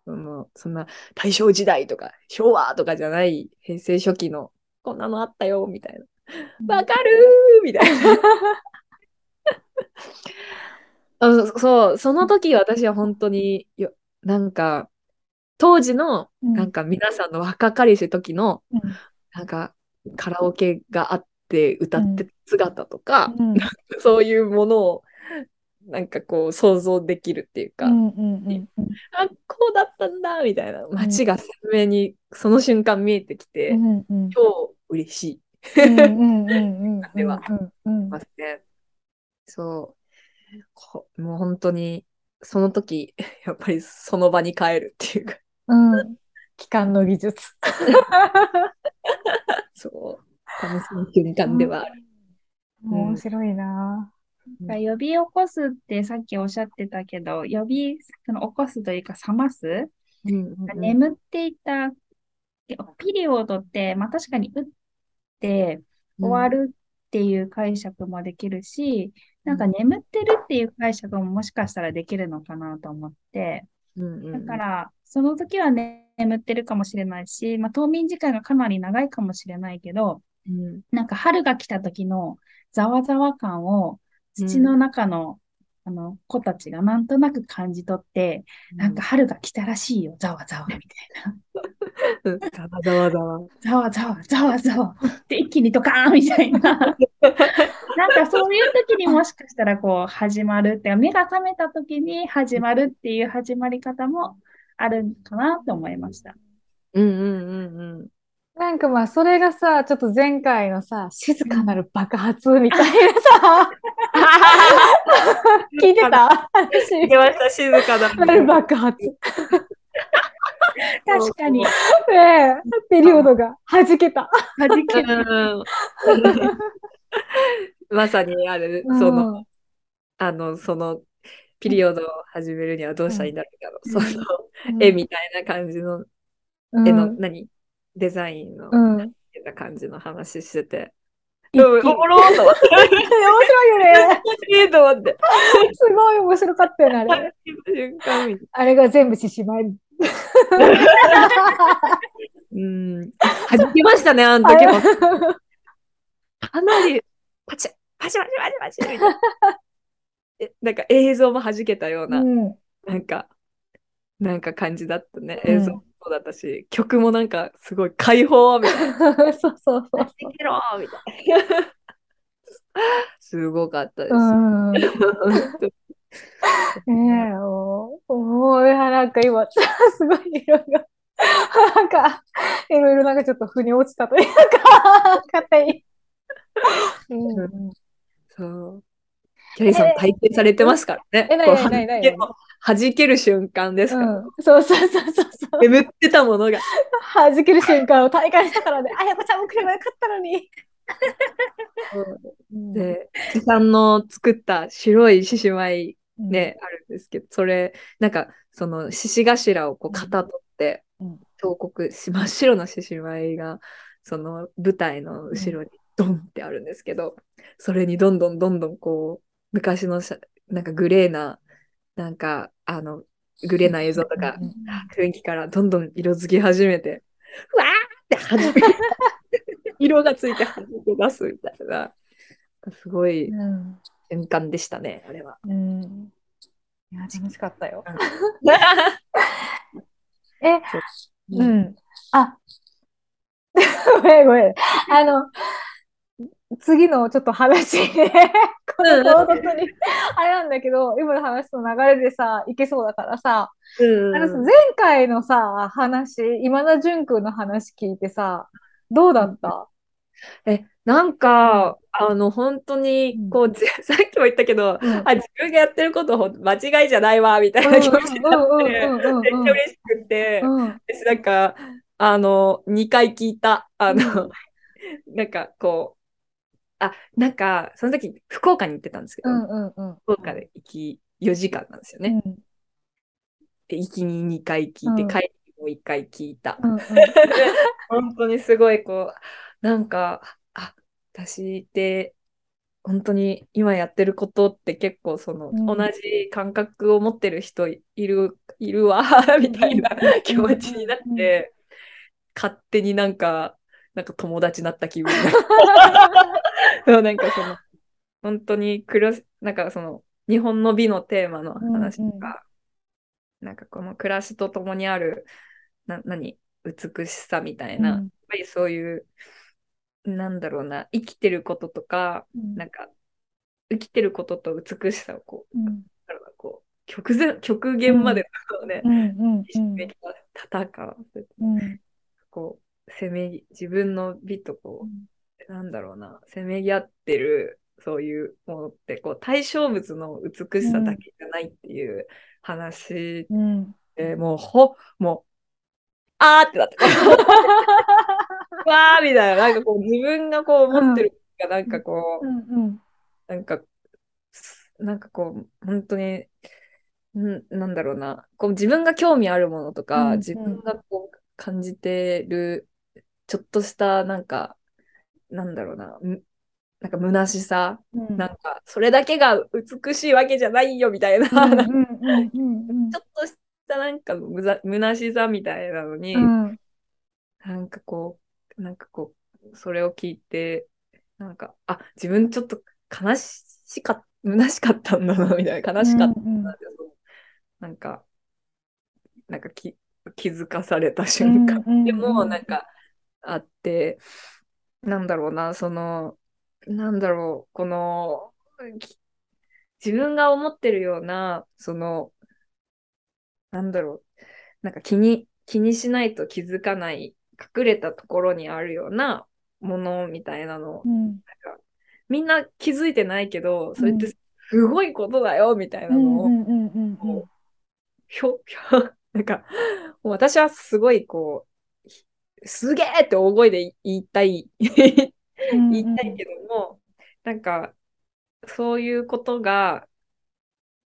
そのそんな大正時代とか昭和とかじゃない平成初期のこんなのあったよみたいな。わかるーみたいな。あ そう、その時私は本当によ、なんか、当時の、なんか皆さんの若かりし時の、うん、なんかカラオケがあって歌って姿とか、うん、そういうものをなんかこう想像できるっていうか、うんうんうん、あこうだったんだみたいな街が鮮明にその瞬間見えてきて、うんうん、超嬉しいではますね。そうもう本当にその時やっぱりその場に帰るっていうかうん。機関の技術。そう。楽しい瞬間ではある。うん、面白いな、うん、呼び起こすってさっきおっしゃってたけど、呼び、その起こすというか覚ます、うんうんうん、眠っていたピリオドって、まあ確かに打って終わるっていう解釈もできるし、なんか眠ってるっていう解釈ももしかしたらできるのかなと思って、だから、その時は、ね、眠ってるかもしれないし、まあ、冬眠時間がかなり長いかもしれないけど、うん、なんか春が来た時のざわざわ感を土の中の、うん、あの子たちがなんとなく感じ取って、うん、なんか春が来たらしいよ、ざわざわみたいな。ざわざわざわ。ざわざわ、ざわざわ。で、一気にドカーンみたいな。なんかそういう時にもしかしたらこう始まるって、目が覚めた時に始まるっていう始まり方もあるかなと思いました。うんうんうんうん。なんかまあそれがさちょっと前回のさ静かなる爆発みたいなさ。聞いてた？聞きました。静かなる。爆発。確かに。ねピリオドが弾けた。弾けた。まさにある、その、うん、あの、その、ピリオドを始めるにはどうしたらいいんだろう、うん、その、絵みたいな感じの、絵の、何？デザインの、うん、感じの話してて。おもろーと思って。面白いよね。いいと思って。すごい面白かったよね、あれ。あれが全部獅子舞。うん。弾きましたね、あの時も。かなり、パチパチパチパチパチみたいな。なんか映像も弾けたような、うん、なんか、なんか感じだったね。映像そうだったし、曲もなんかすごい解放みたいな。そうそうそう。できろみたいな。すごかったです。うんね え、おお、なんか今、すごいいろいろ、なんか、いろいろなんかちょっと腑に落ちたというか、勝手に。うん、そう。キャリーさん体験されてますからね。え、ないないない弾ける瞬間ですか？ら、うん。そうそうそうそうそう。眠ってたものが。弾ける瞬間を体感したからね。あやこちゃんも来ればよかったのに。で、木さんの作った白い獅子舞ね、うん、あるんですけど、それ、なんか、その獅子頭をこう型取って、彫刻し、真っ白な獅子舞が、その舞台の後ろにドンってあるんですけど、それにどんどんどんどんこう、昔のなんかグレーな、なんか、あの、グレーな映像とか、雰囲気からどんどん色づき始めて、うわーって始め色がついて弾け出すみたいな、すごい瞬間でしたね、あれは。うん、いや、楽しかったよ。え、うん。あ、ごめんごめん。あの、次のちょっと話で、この唐突に、あれなんだけど、今の話の流れでさ、いけそうだからさ、うん、あの前回のさ、話、今田淳君の話聞いてさ、どうだった、え、なんか、あの、本当に、こう、うん、さっきも言ったけど、うん、あ、自分がやってること間違いじゃないわ、みたいな気持ちになって、めっちゃ嬉しくて、私なんか、あの、2回聞いた、あの、なんかこう、あ、なんか、その時、福岡に行ってたんですけど、福岡で行き4時間なんですよね。うん、で、行きに2回聞いて、うん、帰りにも1回聞いた。うんうん、本当にすごい、こう、なんか、あ、私って本当に今やってることって結構その、うん、同じ感覚を持ってる人いるいるわみたいな気持ちになって、勝手になんかなんか友達になった気分 そうなんかその本当に暮らなんかその日本の美のテーマの話とか、うんうん、なんかこの暮らしとともにあるな何美しさみたいな、うん、やっぱりそういうなんだろうな、生きてることとか、うん、なんか、生きてることと美しさをこう、うん、こう極限極限までのね、一緒に戦う、うん、こう、せめ自分の美とこう、なんだろうな、せめぎ合ってる、そういうものって、こう、対象物の美しさだけじゃないっていう話で、もう、ほ、もう、あーってなって。わーみたいな、なんかこう自分がこう思ってるが、なんかこう、うんうん、なんか、なんかこう、本当に、んなんだろうな、こう自分が興味あるものとか、うんうん、自分がこう感じてる、ちょっとした、なんか、なんだろうな、なんか虚しさ、うん、なんかそれだけが美しいわけじゃないよみたいな、ちょっとしたなんか虚しさみたいなのに、うん、なんかこう、なんかこう、それを聞いて、なんか、あ、自分ちょっと悲しか、虚しかったんだな、みたいな、悲しかったんだけど、うんうん、なんか、なんかき気づかされた瞬間。でも、なんかあって、なんだろうな、その、なんだろう、この、自分が思ってるような、その、なんだろう、なんか気に、気にしないと気づかない、隠れたところにあるようなものみたいなの、うん、なんかみんな気づいてないけど、それってすごいことだよ、みたいなのを、ひょ、ひょ、なんか、私はすごいこう、すげえって大声で言いたい。言いたいけども、なんか、そういうことが、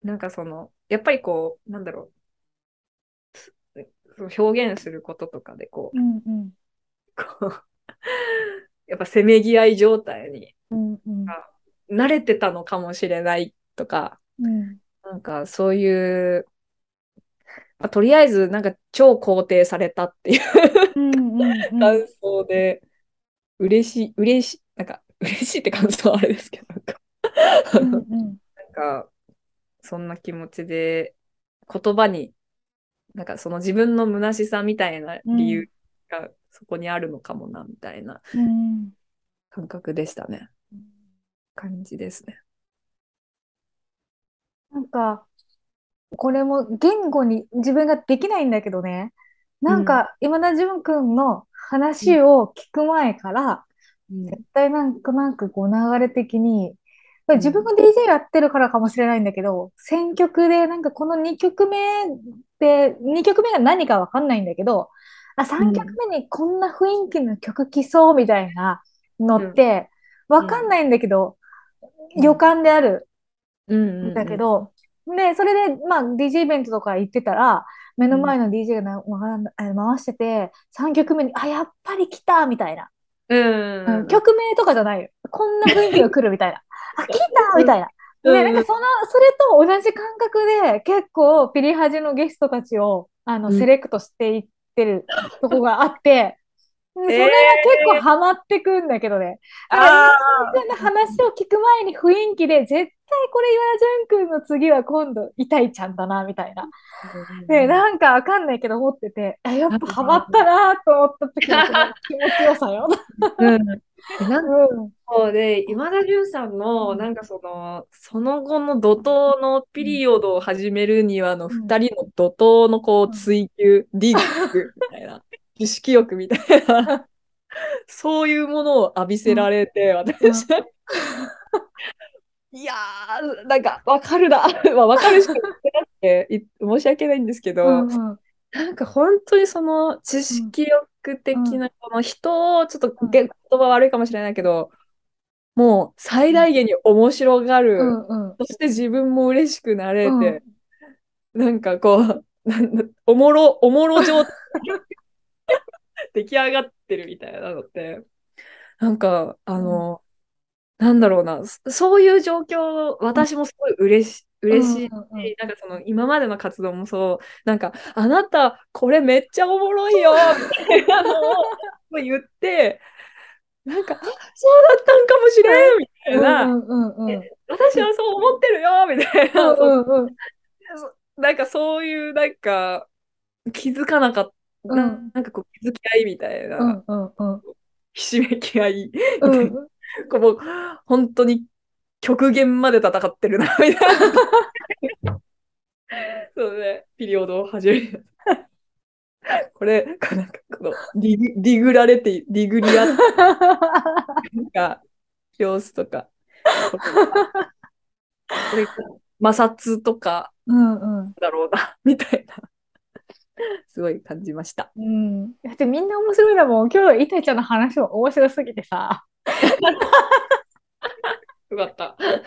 なんかその、やっぱりこう、なんだろう、表現することとかでこう、うんうん、こうやっぱせめぎ合い状態に、うんうん、慣れてたのかもしれないとか、うん、なんかそういう、まあ、とりあえずなんか超肯定されたっていう感想で、嬉しい、嬉しい、なんか、嬉しいって感想はあれですけど、なんか。うん、なんか、そんな気持ちで、言葉に、なんかその自分の虚しさみたいな理由がそこにあるのかもな、みたいな感覚でしたね。うん、感じですね。なんか、これも言語に自分ができないんだけどね、なんか、今田淳君の話を聞く前から、うん、絶対なんとなくこう流れ的に、自分が DJ やってるからかもしれないんだけど、選曲でなんかこの2曲目で、2曲目が何かわかんないんだけど、あ、3曲目にこんな雰囲気の曲来そうみたいなのって、わかんないんだけど、予感である。ん。だけど、で、それで、まあ、DJ イベントとか行ってたら、目の前の DJ がな、回してて、3曲目に、あ、やっぱり来たみたいな。うん、曲名とかじゃないよ。こんな雰囲気が来るみたいな。あ、来たみたいな。で、なんかその、それと同じ感覚で、結構、ピリハジのゲストたちを、あの、セレクトしていってるとこがあって、それが結構ハマってくんだけどね。えー、ああ。話を聞く前に雰囲気で、絶対これ岩潤くんの次は今度、痛いちゃんだな、みたいな。で、なんかわかんないけど思ってて、あやっぱハマったなと思った時の気持ちよさよ。うん。なんそうで、今田潤さんの、なんかその、その後の怒涛のピリオドを始めるにはの二人の怒涛のこう追求、ディッグみたいな。知識欲みたいな、そういうものを浴びせられて、私は、いやー、なんか、わかるな。まあ、わかるしかなくて、申し訳ないんですけど、うんうん、なんか本当にその知識欲的な、この人を、ちょっと言葉悪いかもしれないけど、もう最大限に面白がる、うんうん、そして自分も嬉しくなれて、うん、なんかこう、おもろ、おもろ状態 出来上がってるみたいなのって、なんか、あの、うん、なんだろうな、そういう状況、私もすごい嬉し、嬉しいし、うんうんうん、なんかその今までの活動もそう、なんか、あなた、これめっちゃおもろいよみたいなのを 言って、なんか、あそうだったんかもしれんみたいな、うんうんうん、私はそう思ってるよみたいな、うんうんうん、なんかそういう、なんか、気づかなかった。うん、なんかこう気づき合いみたいな、うんうんうん、ひしめき合い。みたいな、うん、もう本当に極限まで戦ってるなみたいな そうねピリオドを始めるこれなんかこのディグディグられてディグリアなんか様子とかこれ摩擦とかだろうな、みたいなすごい感じました。うん。だってみんな面白いだもん。今日、イタちゃんの話も面白すぎてさ。よかった。なんか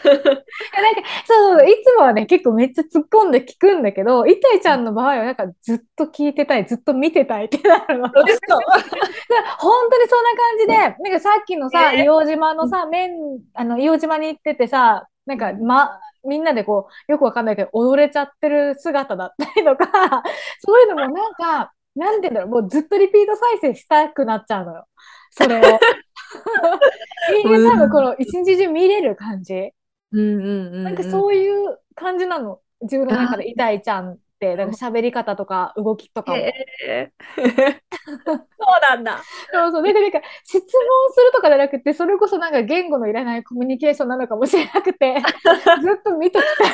そういつもはね結構めっちゃ突っ込んで聞くんだけどいたいちゃんの場合はなんかずっと聞いてたいずっと見てたいってなるの。本当にそんな感じでなんかさっきのさ、えー、硫黄島のさ麺あの硫黄島に行っててさなんかまみんなでこうよくわかんないけど踊れちゃってる姿だったりとか そういうのもなんかなんて言うんだろうもうずっとリピート再生したくなっちゃうのよそれを。多分この一日中見れる感じ。うんうんうん、なんかそういう感じなの。自分の中で、いたいちゃんって、なんか喋り方とか動きとかも。えー、そうなんだ。そうそう。なんか、なんか質問するとかじゃなくて、それこそなんか言語のいらないコミュニケーションなのかもしれなくて、ずっと見ときたい。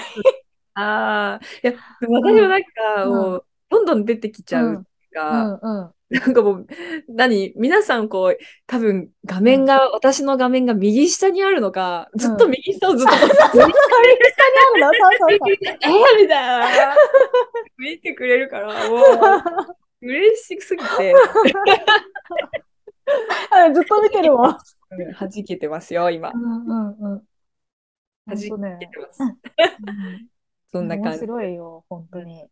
ああ、いや、私もなんか、もう、どんどん出てきちゃうが、うんうんなんかもう、何皆さんこう、多分画面が、うん、私の画面が右下にあるのか、ずっと右下をずっと、うん、右下にあるの？そうそうそう。えー、みたいな。見てくれるから、もう、嬉しすぎて。ずっと見てるわ。はじけてますよ、今。うんうんうん。はじけてます。そんな感じ。面白いよ、本当に。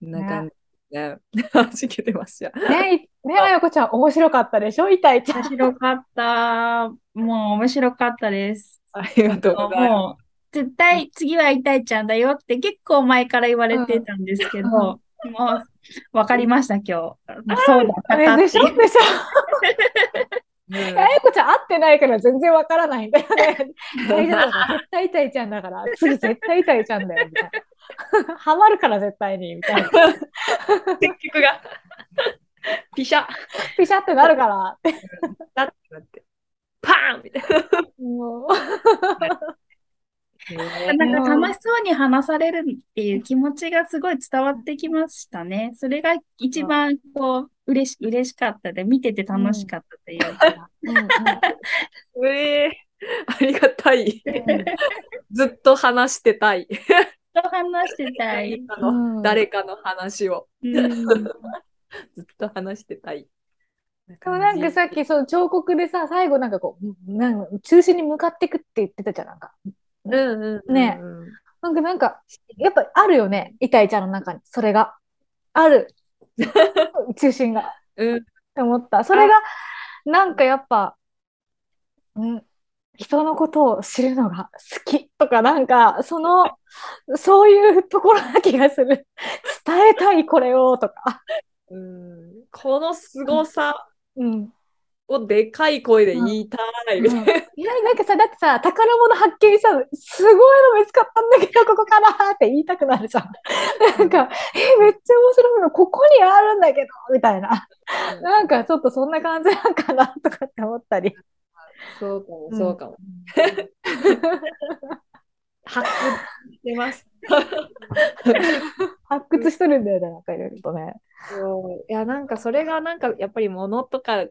そんな感じ。ね。弾けてました。ね、ね、あやこちゃん、面白かったでしょ？痛いちゃん。面白かった。もう面白かったです。ありがとうございます。絶対次は痛いちゃんだよって結構前から言われてたんですけど、うん、もう分かりました、今日。そうだったかって。でしょでしょあやこちゃん会ってないから全然わからないんだよね。大丈夫だ絶対痛いちゃんだから、次絶対痛いちゃんだよ、みたいな。ハマるから絶対に、みたいな。結局が。ピシャピシャってなるから。だってなって。パーンみたいな。もう。なんか楽しそうに話されるっていう気持ちがすごい伝わってきましたね。それが一番こう嬉し嬉しかったで、見てて楽しかったというか。うん、えー、ありがたい。ずっと話してたい。と話してたい。誰かの話を。ずっと話してたい。でもなんかさっきその彫刻でさ、最後なんかこう、なんか中心に向かっていくって言ってたじゃん、なんか。うんうん、ねなんかなんか、やっぱあるよね、イタイちゃんの中に、それが。ある。中心が。うん。って思った。それが、なんかやっぱ、うん、人のことを知るのが好きとかなんかそのそういうところな気がする。伝えたいこれをとか。うん。この凄さうん。をでかい声で言いたいみたいな、うん。うん、いやなんかさだってさ宝物発見さすごいの見つかったんだけどここからって言いたくなるじゃん。なんかえめっちゃ面白いの。ここにあるんだけどみたいな、うん、なんかちょっとそんな感じなんかなとかって思ったりそうかも、そうかも。発掘してます。発掘しとるんだよね、なんかいろいろとね。いや、なんかそれがなんかやっぱり物とか、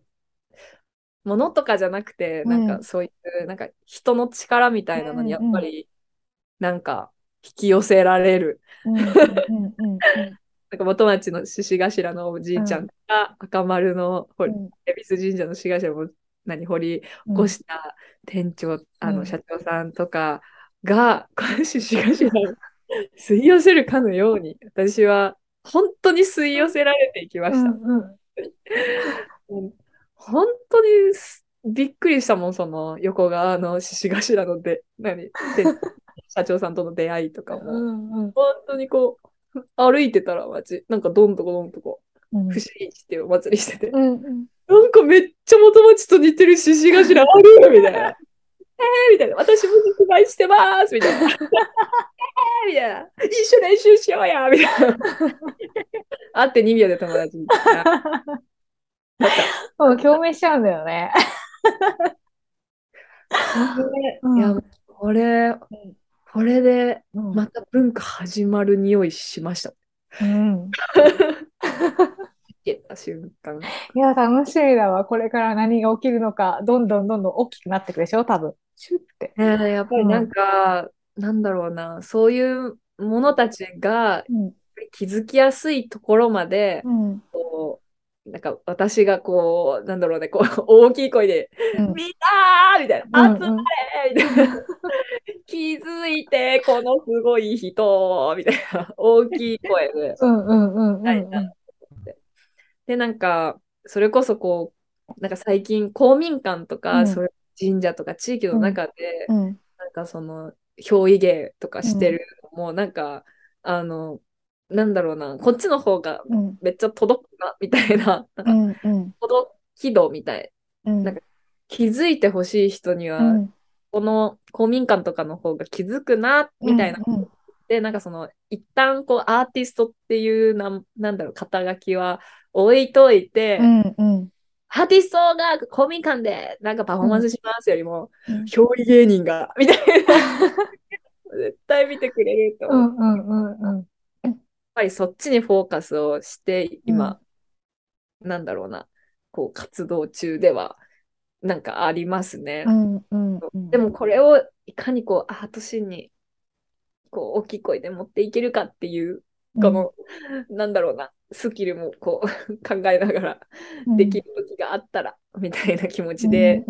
物とかじゃなくて、なんかそういう、なんか人の力みたいなのにやっぱり、なんか引き寄せられる。なんか元町の獅子頭のおじいちゃんが、赤丸の恵比寿神社の獅子頭も何掘り起こした店長、うん、あの社長さんとかが、監視しがしら吸い寄せるかのように私は本当に吸い寄せられていきました。うんうん、本当にびっくりしたもん、その横側の獅子頭ので何 社長さんとの出会いとかも、うんうん、本当にこう歩いてたら街なんかどんとこどんとこ、不思議ってお祭りしてて、うんうんなんかめっちゃ元町と似てる獅子頭あるみたいな。えーみたいな。私も実売してますみたいな。えーみたいな。一緒練習しようやみたいな。会って2秒で友達に。もう共鳴しちゃうんだよね。いや、これ、これでまた文化始まる匂いしました。うん。けた瞬間。いや、楽しみだわ。これから何が起きるのか、どんどんどんどん大きくなっていくでしょ、多分。シュッて。えー、やっぱりなんか、うん、なんだろうな、そういうものたちが、気づきやすいところまで、うん、こう、なんか私がこう、なんだろうね、こう、大きい声で、うん、みんなー！みたいな、集まれ！みたいな、気づいて、このすごい人。みたいな、大きい声で。うんうんうん。で、なんか、それこそこう、なんか最近、公民館とか、うん。それ神社とか地域の中で、うん。なんかその、憑依芸とかしてるのも、なんか、あの、なんだろうな、こっちの方がうん。めっちゃ届くな、みたいな、なんかうんうん。届き度みたい。うん。なんか気づいてほしい人には、うん。この公民館とかの方が気づくな、みたいな。うん。で、なんかその、一旦こう、アーティストっていうなん、なんだろう、肩書きは置いといて、うんうん。アーティストが公民館でなんかパフォーマンスしますよりも、うん。憑依芸人が、みたいな。絶対見てくれると。う思う。やっんうんうん。うんぱりそっちにフォーカスをして、今、なんだろうな、こう、活動中では、なんかありますね。うんうんうん。でもこれをいかにこう、アートシーンに、こう、大きい声で持っていけるかっていう、この、なんだろうな、スキルもこう、考えながらできる時があったら、みたいな気持ちで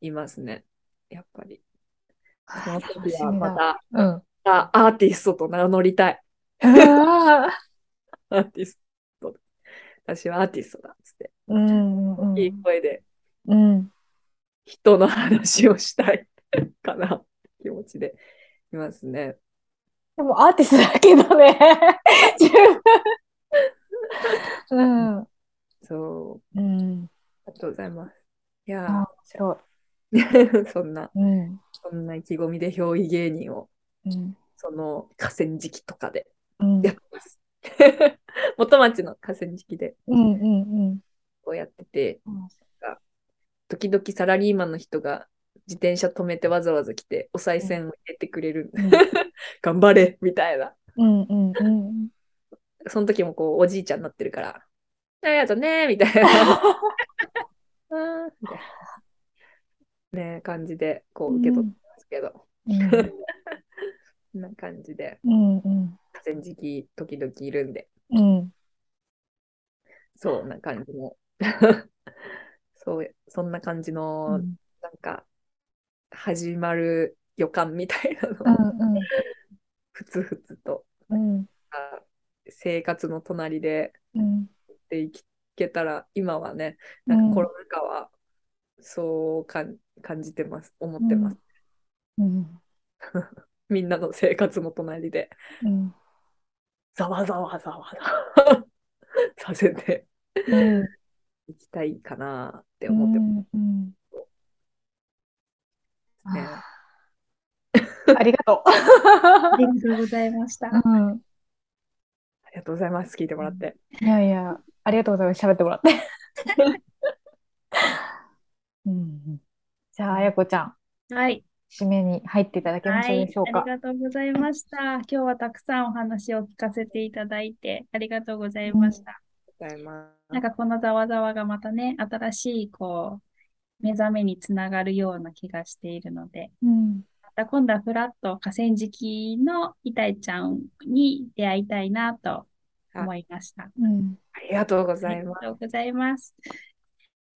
いますね。やっぱり。その時はまた、うんあアーティストと名乗りたい。あ アーティスト。私はアーティストだっつって、ーうんうんいい声でうん人の話をしたいかな、気持ちでいますね。でもアーティストだけどね。十分。うん。そう。うん。ありがとうございます。いやあ、面白ー そんな、い。うん。そんな意気込みで憑依芸人を、うん。その河川敷とかでうん。やってます。元町の河川敷でうんうんこうやってて、うん。時々サラリーマンの人が自転車止めてわざわざ来てお賽銭を入れてくれる。うん。頑張れみたいな。うんうんうん。その時もこうおじいちゃんになってるから、ありがとうねみたいな。あ ーみたいなね感じでこう受け取ってますけど、うん。こんな感じで。うんうん。河川敷時々いるんで、うん。そんな感じの、そう、そんな感じの、うん。なんか、始まる予感みたいなうのを、ん。ふつふつと、うん。あ生活の隣でうん。やっていけたら、今はね、うん。なんかコロナ禍は、そうかん感じてます、思ってます。うん。みんなの生活の隣で、うん。ざわざわざわざわ。させてうん。いきたいかなって思ってまうんすね。ありがと ありがとうございました。う。うんありがとうございます。聞いてもらって。いやいや、ありがとうございます。喋ってもらって。うん、じゃあ、あやこちゃん、はい。締めに入っていただけましょうはい、でしょうか？あり。がとうございました。今日はたくさんお話を聞かせていただいてありがとうございました。ありがとうございます。なんかこのざわざわがまたね、新しいこう、目覚めにつながるような気がしているので、うん、また今度はフラット河川敷のイタイちゃんに出会いたいなと思いました。うん、ありがとうごあざいます。りがとうございます。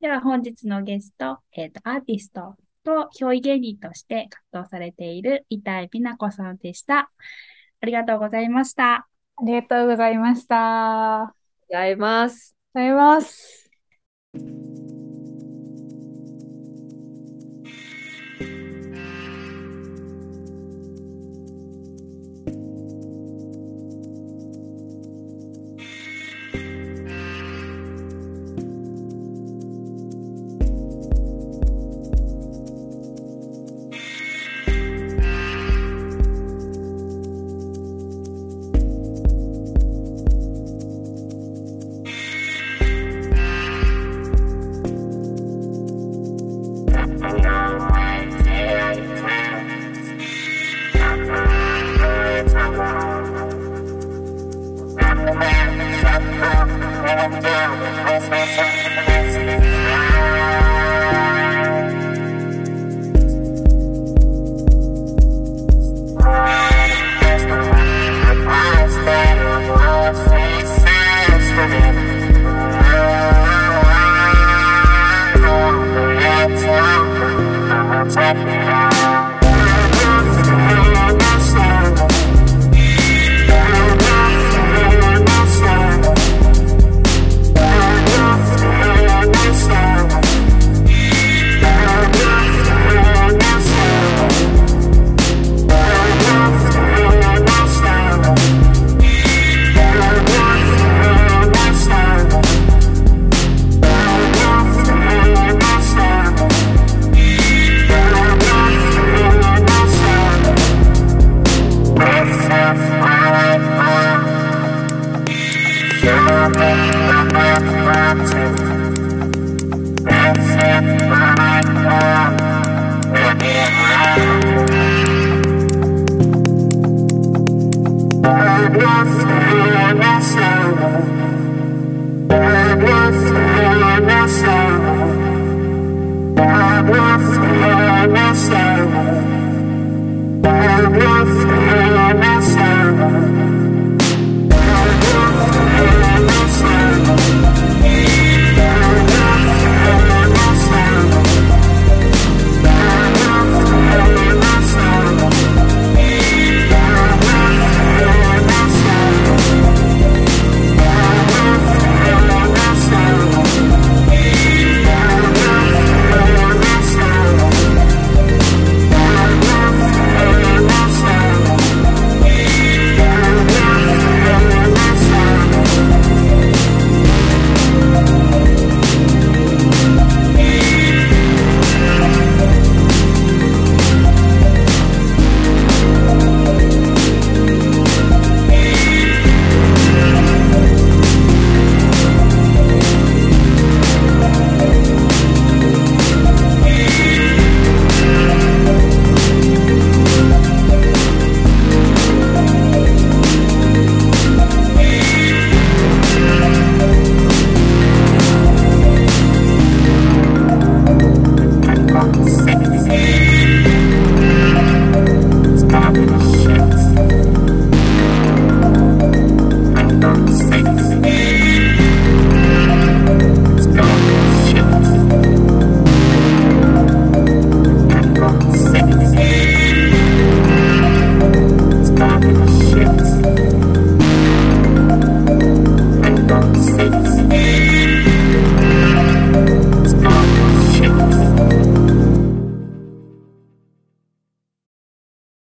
では本日のゲスト、えっ、と、アーティストと憑依芸人として活動されている板井美奈子さんでした。ありがとうございました。ありがとうございました。あございます。りがとうございます。